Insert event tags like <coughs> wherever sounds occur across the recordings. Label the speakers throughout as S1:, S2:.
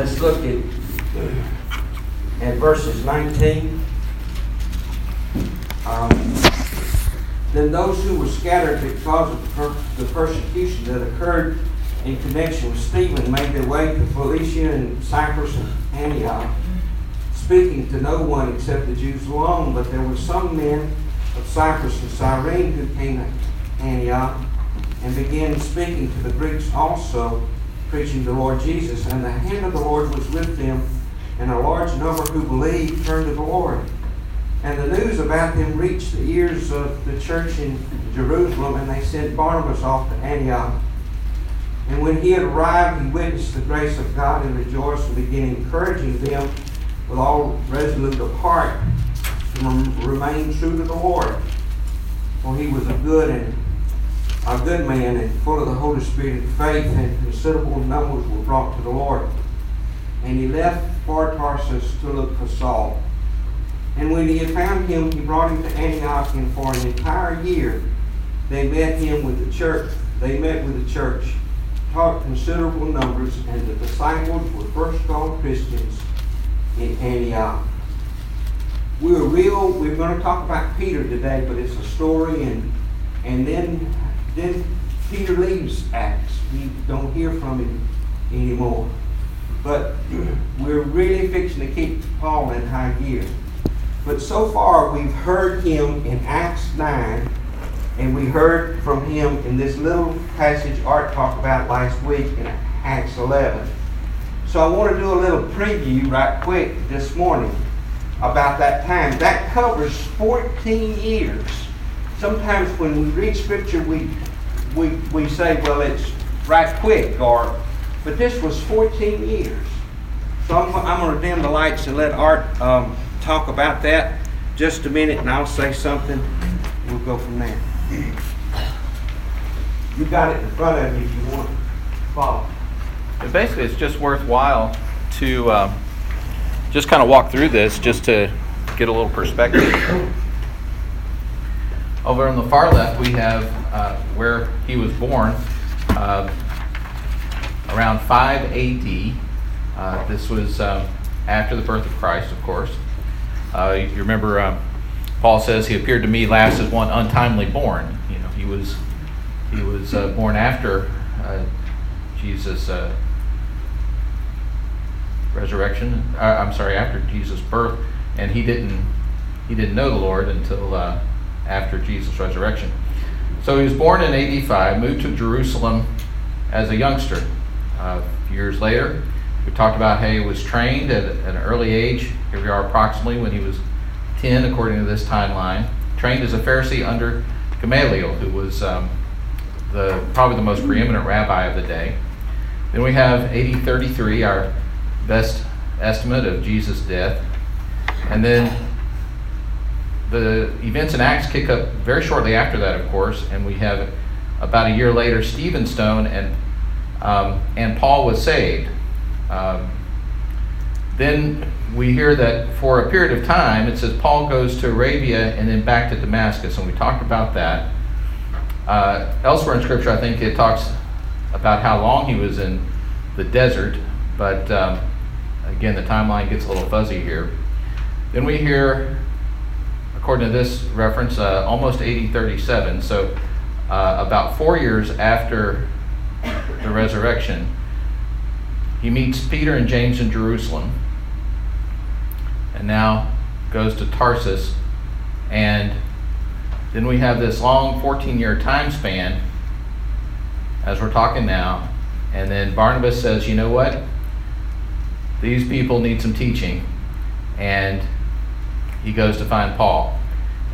S1: let's look at, at verses 19. Um, then those who were scattered because of the, per- the persecution that occurred in connection with Stephen made their way to Phoenicia and Cyprus and Antioch, speaking to no one except the Jews alone. But there were some men of Cyprus and Cyrene who came to Antioch and began speaking to the Greeks also, preaching the Lord Jesus. And the hand of the Lord was with them, and a large number who believed turned to the Lord. And the news about them reached the ears of the church in Jerusalem, and they sent Barnabas off to Antioch. And when he had arrived, he witnessed the grace of God and rejoiced and began encouraging them with all resolute of heart to remain true to the Lord. For he was a good and a good man and full of the Holy Spirit and faith, and considerable numbers were brought to the Lord. And he left for Tarsus to look for Saul. And when he had found him, he brought him to Antioch, and for an entire year they met him with the church. They met with the church, taught considerable numbers, and the disciples were first called Christians in Antioch. We're real. We're going to talk about Peter today, but it's a story, and and then then Peter leaves Acts. We don't hear from him anymore. But <clears throat> we're really fixing to keep Paul in high gear. But so far, we've heard him in Acts 9, and we heard from him in this little passage Art talked about last week in Acts 11. So I want to do a little preview right quick this morning about that time. That covers 14 years. Sometimes when we read Scripture, we, we, we say, well, it's right quick, or, but this was 14 years. So I'm, I'm going to dim the lights and let Art um, talk about that just a minute, and I'll say something. We'll go from there. You got it in front of you if you want to follow.
S2: And basically, it's just worthwhile to um, just kind of walk through this just to get a little perspective. Over on the far left, we have uh, where he was born, uh, around 5 AD. Uh, this was um, after the birth of Christ, of course. Uh, you remember, um, Paul says he appeared to me last as one untimely born. You know, he was he was uh, born after uh, Jesus' resurrection. I'm sorry, after Jesus' birth, and he didn't he didn't know the Lord until after Jesus' resurrection. So he was born in 85, moved to Jerusalem as a youngster. few years later, we talked about how he was trained at an early age. Here we are approximately when he was 10, according to this timeline. Trained as a Pharisee under Gamaliel, who was um, the, probably the most preeminent rabbi of the day. Then we have AD 33, our best estimate of Jesus' death. And then the events in Acts kick up very shortly after that, of course, and we have about a year later Stephen Stone and um, and Paul was saved. Um, then we hear that for a period of time, it says Paul goes to Arabia and then back to Damascus, and we talked about that. Uh, elsewhere in Scripture, I think it talks about how long he was in the desert, but um, again, the timeline gets a little fuzzy here. Then we hear, according to this reference, uh, almost AD 37, so uh, about four years after the resurrection he meets Peter and James in Jerusalem and now goes to Tarsus. And then we have this long 14 year time span as we're talking now. And then Barnabas says, you know what? These people need some teaching. And he goes to find Paul.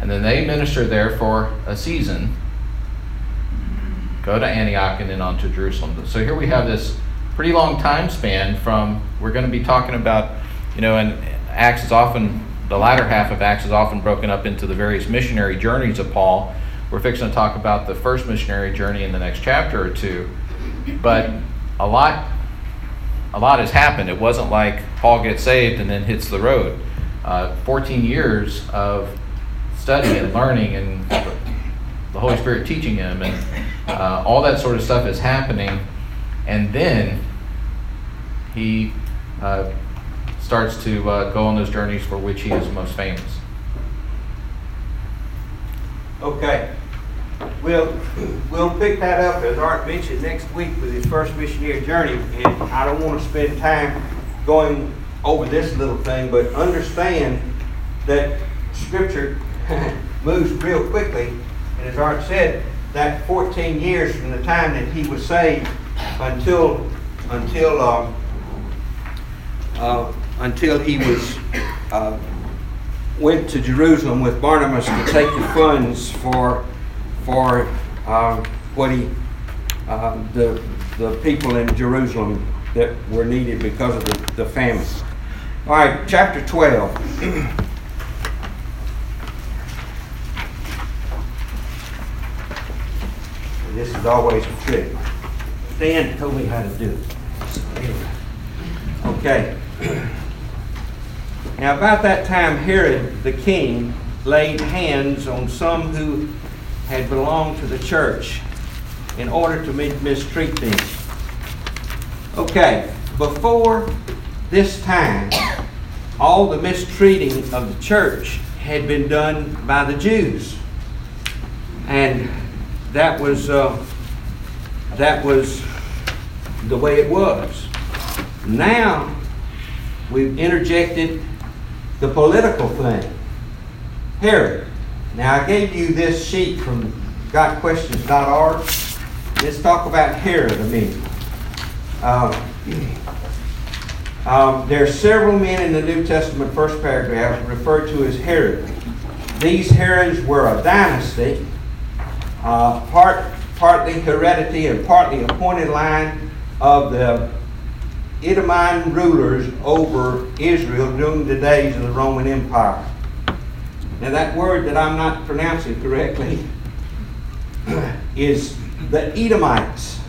S2: And then they minister there for a season, go to Antioch, and then on to Jerusalem. So here we have this pretty long time span from we're going to be talking about, you know, and Acts is often the latter half of Acts is often broken up into the various missionary journeys of Paul. We're fixing to talk about the first missionary journey in the next chapter or two, but a lot, a lot has happened. It wasn't like Paul gets saved and then hits the road. Uh, 14 years of study and learning and the Holy Spirit teaching him and uh, all that sort of stuff is happening and then he uh, starts to uh, go on those journeys for which he is most famous.
S1: Okay. We'll, we'll pick that up, as Art mentioned, next week with his first missionary journey. And I don't want to spend time going over this little thing, but understand that Scripture <laughs> moves real quickly. And as Art said, that 14 years from the time that he was saved until until uh, uh, until he was uh, went to Jerusalem with Barnabas to take the funds for for uh, what he uh, the the people in Jerusalem that were needed because of the, the famine. All right, chapter 12. this is always a trick. Dan told me how to do it. Okay. Now, about that time, Herod the king laid hands on some who had belonged to the church in order to mistreat them. Okay, before this time, all the mistreating of the church had been done by the Jews. And that was, uh, that was the way it was. Now, we've interjected the political thing. Herod. Now, I gave you this sheet from gotquestions.org. Let's talk about Herod a minute. Uh, um, there are several men in the New Testament, first paragraph, referred to as Herod. These Herods were a dynasty, uh, part, partly heredity and partly appointed line of the Edomite rulers over Israel during the days of the Roman Empire. Now, that word that I'm not pronouncing correctly <clears throat> is the Edomites.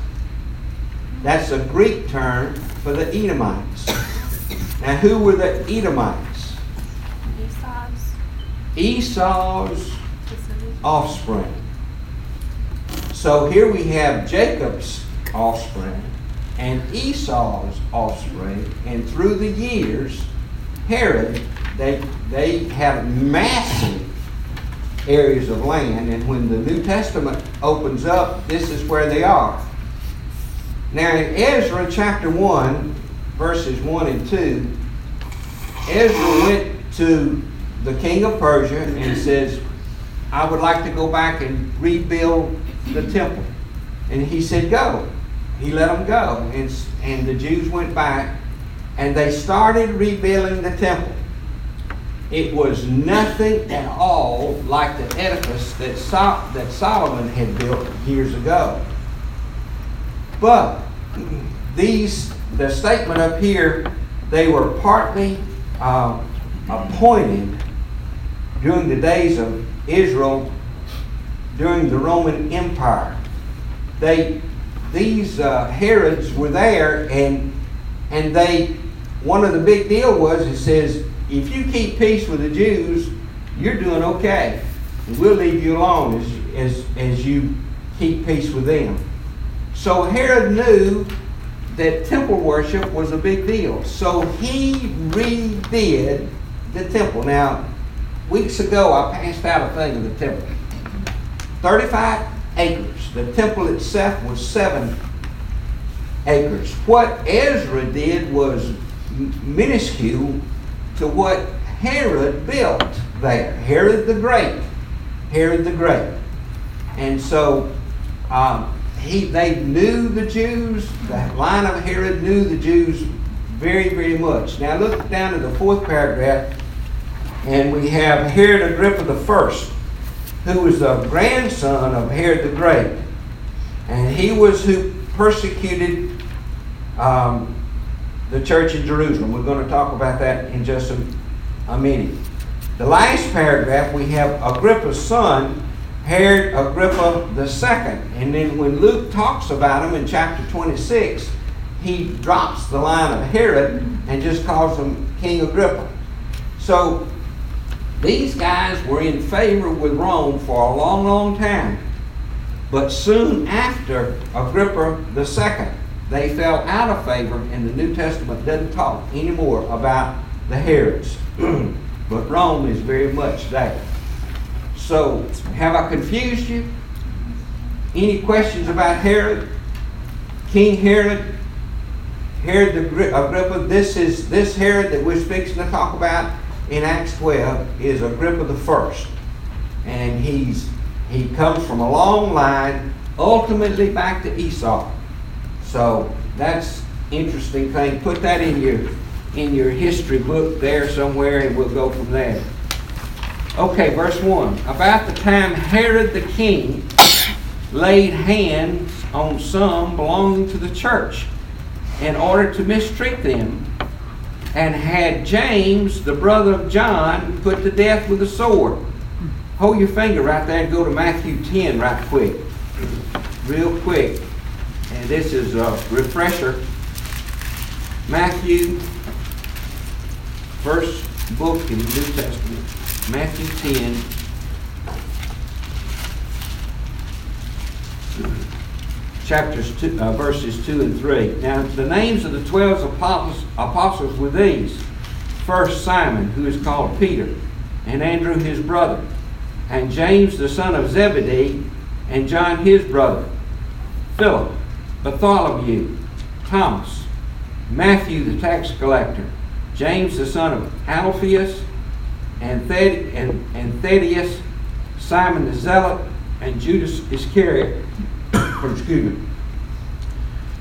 S1: That's a Greek term for the Edomites. Now, who were the Edomites?
S3: Esau's.
S1: Esau's offspring. So here we have Jacob's offspring and Esau's offspring, and through the years, Herod, they, they have massive areas of land, and when the New Testament opens up, this is where they are. Now, in Ezra chapter 1, verses 1 and 2, Ezra went to the king of Persia and says, I would like to go back and rebuild the temple. And he said, Go he let them go. And, and the Jews went back and they started rebuilding the temple. It was nothing at all like the edifice that, so- that Solomon had built years ago. But these, the statement up here, they were partly uh, appointed during the days of Israel during the Roman Empire. They these uh, Herods were there, and and they one of the big deal was it says if you keep peace with the Jews, you're doing okay. We'll leave you alone as, as, as you keep peace with them. So Herod knew that temple worship was a big deal. So he redid the temple. Now, weeks ago I passed out a thing of the temple. 35 acres. The temple itself was seven acres. What Ezra did was minuscule to what Herod built there. Herod the Great. Herod the Great. And so um, he, they knew the Jews. The line of Herod knew the Jews very, very much. Now look down to the fourth paragraph, and we have Herod Agrippa first who was the grandson of Herod the Great. And he was who persecuted um, the church in Jerusalem. We're going to talk about that in just a, a minute. The last paragraph, we have Agrippa's son, Herod Agrippa II. And then when Luke talks about him in chapter 26, he drops the line of Herod and just calls him King Agrippa. So these guys were in favor with Rome for a long, long time. But soon after Agrippa II they fell out of favor, and the New Testament doesn't talk anymore about the Herods. <clears throat> but Rome is very much there. So, have I confused you? Any questions about Herod? King Herod? Herod the Agrippa, this is this Herod that we're fixing to talk about in Acts 12 is Agrippa the first. And he's he comes from a long line, ultimately back to Esau. So that's interesting thing. Put that in your in your history book there somewhere and we'll go from there. Okay, verse 1. About the time Herod the king laid hands on some belonging to the church in order to mistreat them, and had James, the brother of John, put to death with a sword. Hold your finger right there and go to Matthew 10 right quick. Real quick. And this is a refresher. Matthew, first book in the New Testament, Matthew 10. chapters two, uh, verses 2 and 3. Now, the names of the 12 apostles, apostles were these. First, Simon, who is called Peter, and Andrew his brother, and James the son of Zebedee, and John his brother, Philip, Bartholomew, Thomas, Matthew the tax collector, James the son of Alphaeus, and, Thed- and, and Thaddeus, Simon the Zealot, and Judas Iscariot, <coughs> excuse me.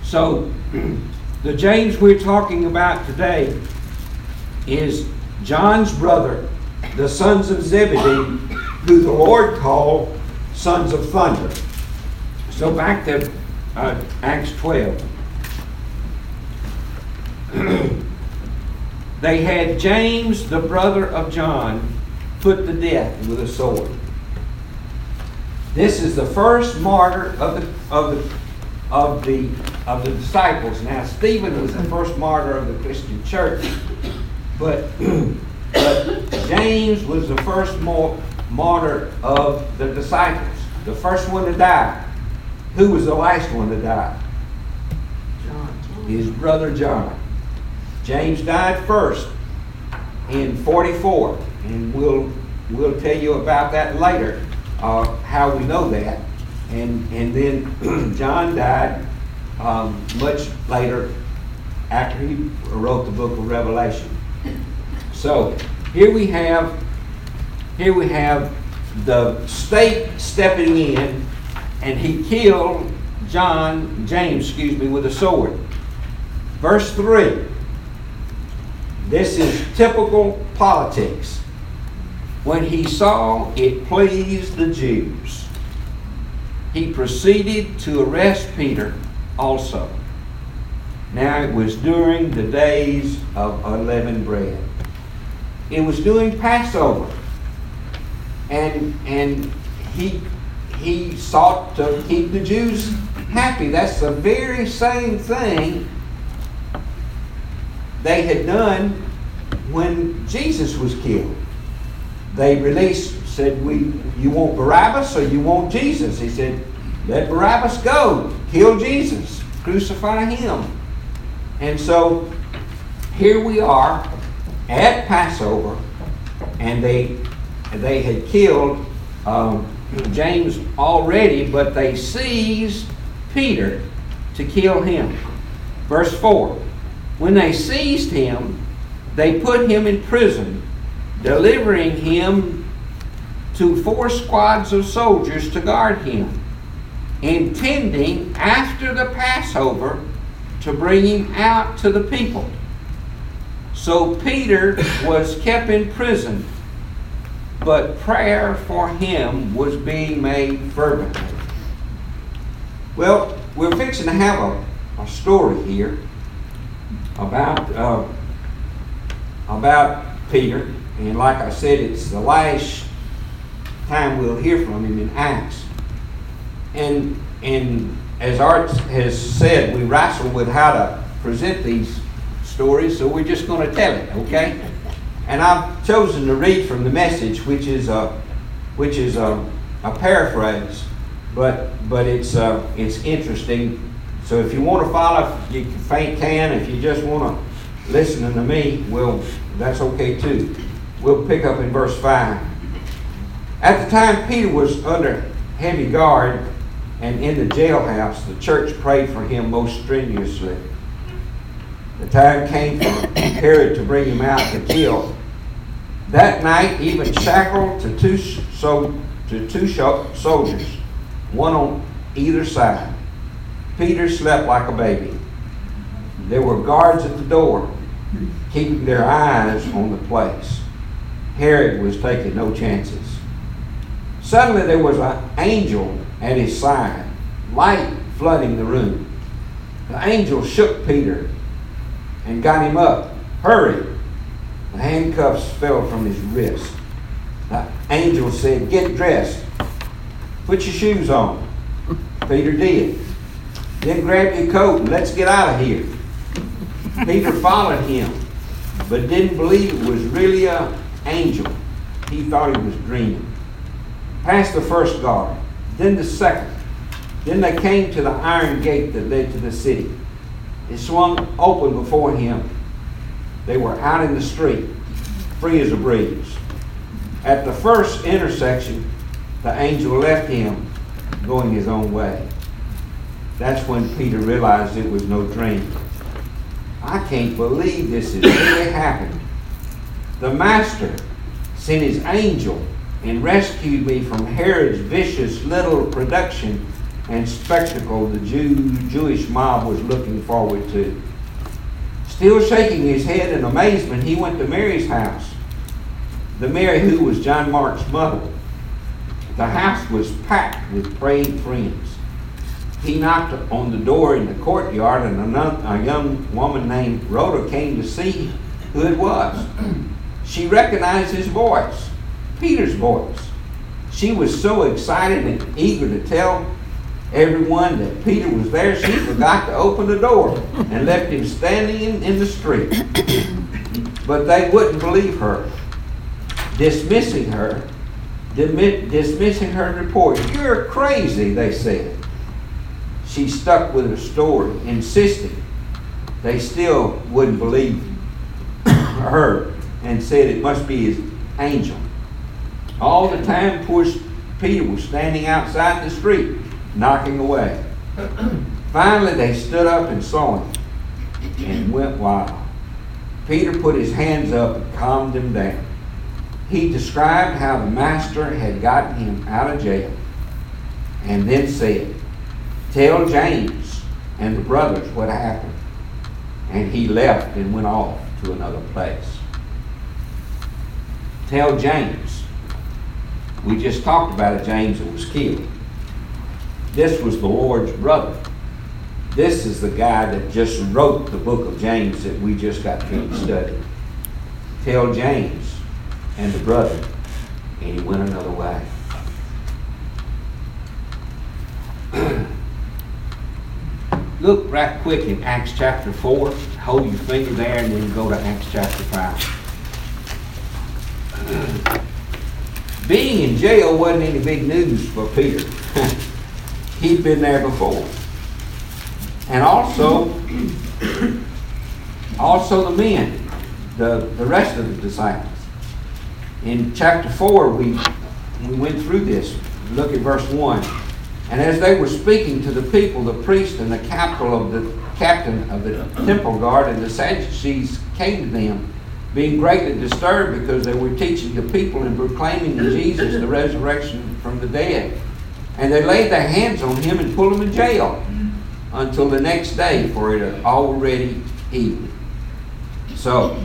S1: So, <clears throat> the James we're talking about today is John's brother, the sons of Zebedee, who the Lord called sons of thunder. So, back to uh, Acts 12. <clears throat> they had James, the brother of John, put to death with a sword. This is the first martyr of the of the of the of the disciples. Now Stephen was the first martyr of the Christian church, but <clears throat> but James was the first mar- martyr of the disciples. The first one to die. Who was the last one to die? John. His brother John. James died first in 44, and we'll we'll tell you about that later uh, how we know that. And, and then <clears throat> John died um, much later after he wrote the book of Revelation. So here we have here we have the state stepping in and he killed John, James, excuse me, with a sword. Verse 3. This is typical politics when he saw it pleased the Jews, he proceeded to arrest Peter also. Now it was during the days of unleavened bread. It was during Passover. And and he he sought to keep the Jews happy. That's the very same thing they had done when Jesus was killed they released, said, "We, you want Barabbas or you want Jesus?" He said, "Let Barabbas go. Kill Jesus. Crucify him." And so here we are at Passover, and they they had killed um, James already, but they seized Peter to kill him. Verse four: When they seized him, they put him in prison delivering him to four squads of soldiers to guard him, intending after the Passover to bring him out to the people. So Peter was kept in prison, but prayer for him was being made fervently. Well, we're fixing to have a, a story here about uh, about Peter and like I said, it's the last time we'll hear from him in Acts. And, and as Art has said, we wrestle with how to present these stories, so we're just going to tell it, okay? And I've chosen to read from the message, which is a, which is a, a paraphrase, but, but it's, uh, it's interesting So if you want to follow, you can. If you just want to listen to me, well, that's okay too. We'll pick up in verse 5. At the time Peter was under heavy guard and in the jailhouse, the church prayed for him most strenuously. The time came for Herod to bring him out to kill. That night, even shackled to two, so, to two soldiers, one on either side. Peter slept like a baby. There were guards at the door, keeping their eyes on the place. Herod was taking no chances. Suddenly there was an angel at his side, light flooding the room. The angel shook Peter and got him up. Hurry! The handcuffs fell from his wrist. The angel said, Get dressed. Put your shoes on. Peter did. Then grab your coat and let's get out of here. Peter followed him, but didn't believe it was really an angel. He thought he was dreaming. Past the first guard, then the second. Then they came to the iron gate that led to the city. It swung open before him. They were out in the street, free as a breeze. At the first intersection, the angel left him, going his own way. That's when Peter realized it was no dream. I can't believe this has really happened. The Master sent his angel and rescued me from Herod's vicious little production and spectacle the Jew, Jewish mob was looking forward to. Still shaking his head in amazement, he went to Mary's house. The Mary who was John Mark's mother. The house was packed with praying friends he knocked on the door in the courtyard, and a young woman named Rhoda came to see who it was. <clears throat> She recognized his voice, Peter's voice. She was so excited and eager to tell everyone that Peter was there, she <coughs> forgot to open the door and left him standing in, in the street. <coughs> But they wouldn't believe her, dismissing her, dismissing her report. You're crazy, they said she stuck with her story, insisting. They still wouldn't believe her and said it must be his angel. All the time, poor Peter was standing outside the street, knocking away. <clears throat> Finally, they stood up and saw him and went wild. Peter put his hands up and calmed them down. He described how the master had gotten him out of jail and then said, Tell James and the brothers what happened. And he left and went off to another place. Tell James. We just talked about a James that was killed. This was the Lord's brother. This is the guy that just wrote the book of James that we just got finished studying. Tell James and the brother, and he went another way. <clears throat> Look right quick in Acts chapter 4. Hold your finger there and then go to Acts chapter 5. <clears throat> Being in jail wasn't any big news for Peter. <laughs> He'd been there before. And also, <clears throat> also the men, the, the rest of the disciples. In chapter 4, we, we went through this. Look at verse 1. And as they were speaking to the people, the priest and the captain of the captain of the temple guard and the Sadducees came to them, being greatly disturbed because they were teaching the people and proclaiming in Jesus the resurrection from the dead. And they laid their hands on him and put him in jail until the next day, for it had already evening. So,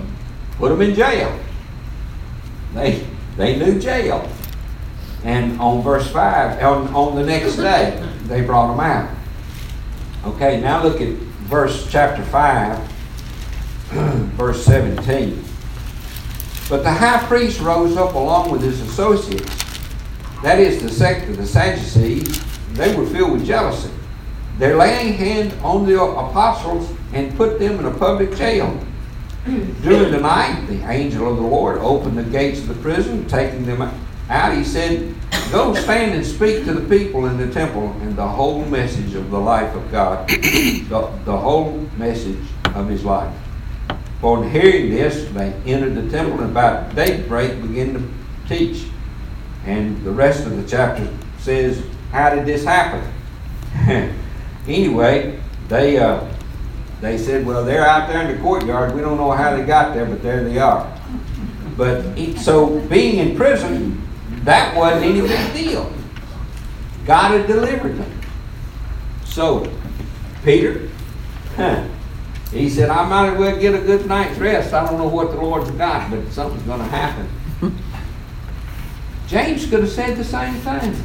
S1: put him in jail. They they knew jail. And on verse 5, on, on the next day, they brought them out. Okay, now look at verse chapter 5, <clears throat> verse 17. But the high priest rose up along with his associates. That is the sect of the Sadducees. They were filled with jealousy. They're laying hand on the apostles and put them in a public jail. During the night, the angel of the Lord opened the gates of the prison, taking them out, he said, Go stand and speak to the people in the temple and the whole message of the life of God, the, the whole message of his life. For hearing this, they entered the temple and about daybreak began to teach. And the rest of the chapter says, how did this happen? <laughs> anyway, they uh, they said, well, they're out there in the courtyard. We don't know how they got there, but there they are. But so being in prison, that wasn't any big deal. God had delivered them. So, Peter, huh, he said, I might as well get a good night's rest. I don't know what the Lord's got, but something's going to happen. <laughs> James could have said the same thing.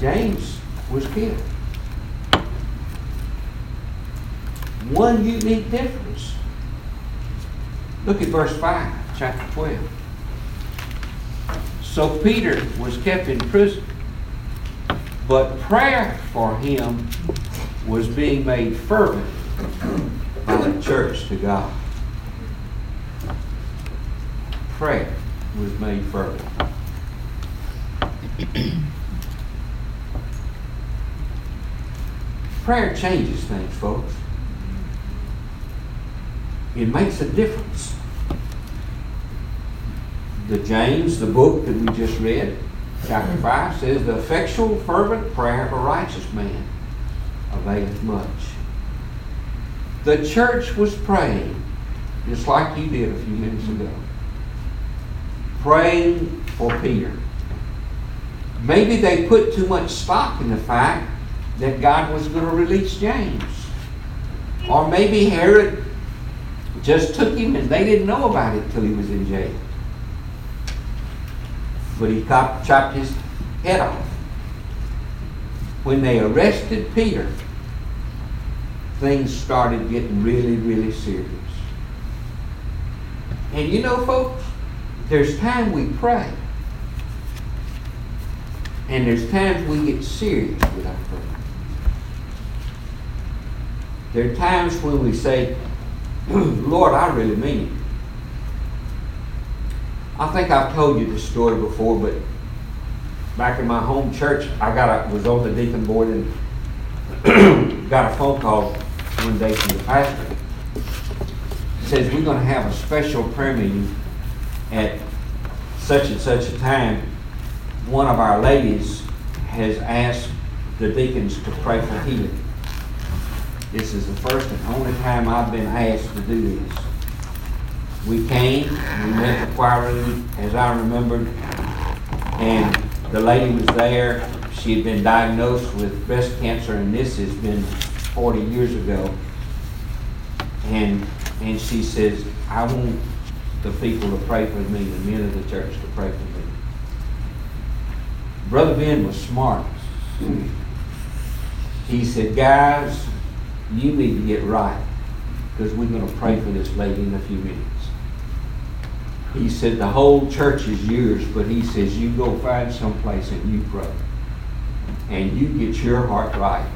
S1: James was killed. One unique difference. Look at verse 5, chapter 12. So Peter was kept in prison, but prayer for him was being made fervent by the church to God. Prayer was made fervent. <clears throat> Prayer changes things, folks. It makes a difference. The James, the book that we just read, chapter 5, says, The effectual, fervent prayer of a righteous man availeth much. The church was praying, just like you did a few minutes ago, praying for Peter. Maybe they put too much stock in the fact that God was going to release James. Or maybe Herod just took him and they didn't know about it till he was in jail. But he chopped his head off. When they arrested Peter, things started getting really, really serious. And you know, folks, there's time we pray. And there's times we get serious with our prayer. There are times when we say, <clears throat> Lord, I really mean it. I think I've told you this story before, but back in my home church, I got a, was on the deacon board and <clears throat> got a phone call one day from the pastor. Says, we're going to have a special prayer meeting at such and such a time. One of our ladies has asked the deacons to pray for healing. This is the first and only time I've been asked to do this. We came, we met the choir room, as I remembered, and the lady was there. She had been diagnosed with breast cancer, and this has been 40 years ago. And, and she says, I want the people to pray for me, the men of the church to pray for me. Brother Ben was smart. He said, guys, you need to get right because we're going to pray for this lady in a few minutes. He said, the whole church is yours, but he says, you go find someplace and you pray. And you get your heart right.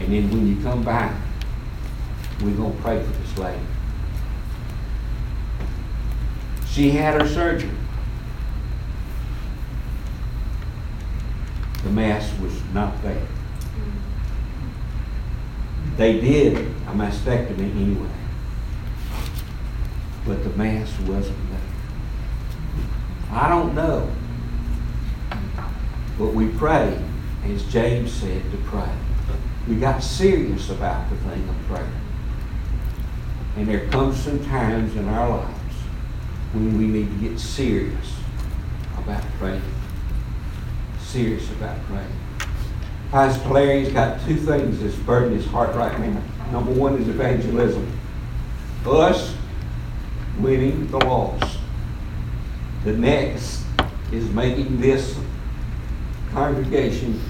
S1: And then when you come back, we're going to pray for this lady. She had her surgery. The mass was not there. They did a mastectomy anyway. But the mass wasn't there. I don't know. But we pray, as James said, to pray. We got serious about the thing of prayer. And there comes some times in our lives when we need to get serious about praying. Serious about praying. Pastor Larry's got two things that's burdening his heart right now. Number one is evangelism. Us winning the lost. The next is making this congregation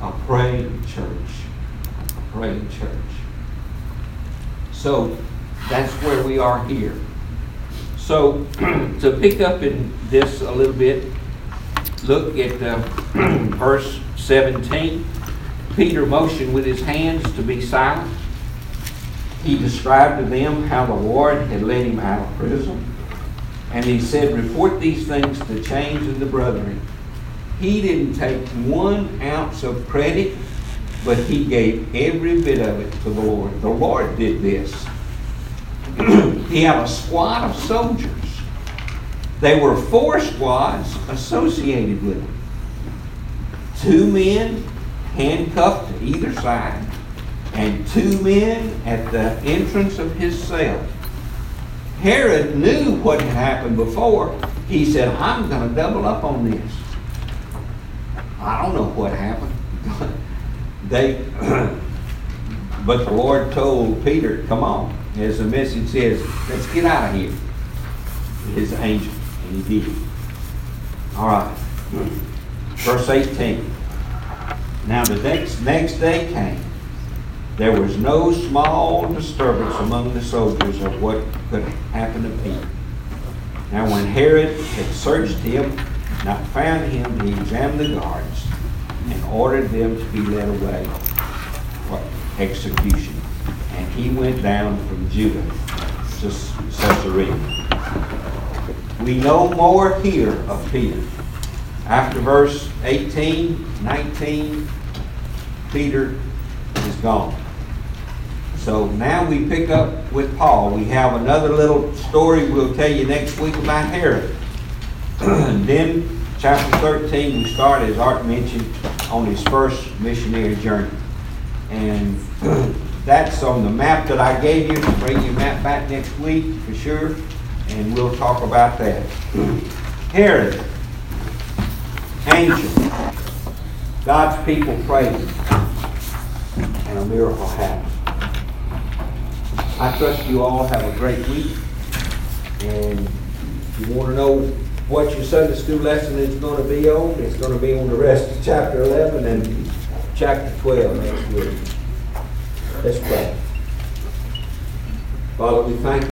S1: a praying church. A praying church. So that's where we are here. So <clears throat> to pick up in this a little bit, look at uh, <clears throat> verse 17, Peter motioned with his hands to be silent. He described to them how the Lord had led him out of prison And he said, report these things to James and the brethren. He didn't take one ounce of credit, but he gave every bit of it to the Lord. The Lord did this. <clears throat> he had a squad of soldiers. They were four squads associated with him. Two men handcuffed to either side, and two men at the entrance of his cell. Herod knew what had happened before. He said, I'm going to double up on this. I don't know what happened. <laughs> they, <clears throat> but the Lord told Peter, come on. As the message says, let's get out of here. His angel. And he did. All right. Verse 18. Now the next, next day came. There was no small disturbance among the soldiers of what could happen to Peter. Now when Herod had searched him, not found him, he examined the guards and ordered them to be led away for execution. And he went down from Judah to Caesarea. We know more here of Peter. After verse 18, 19, Peter is gone. So now we pick up with Paul. We have another little story we'll tell you next week about Herod. <clears throat> then chapter 13, we start, as Art mentioned, on his first missionary journey. And <clears throat> that's on the map that I gave you. Bring your map back next week for sure, and we'll talk about that. <clears throat> Herod, angel, God's people prayed, and a miracle happened. I trust you all have a great week. And if you want to know what your Sunday school lesson is going to be on, it's going to be on the rest of chapter 11 and chapter 12 next week. Let's pray. Father, we thank you.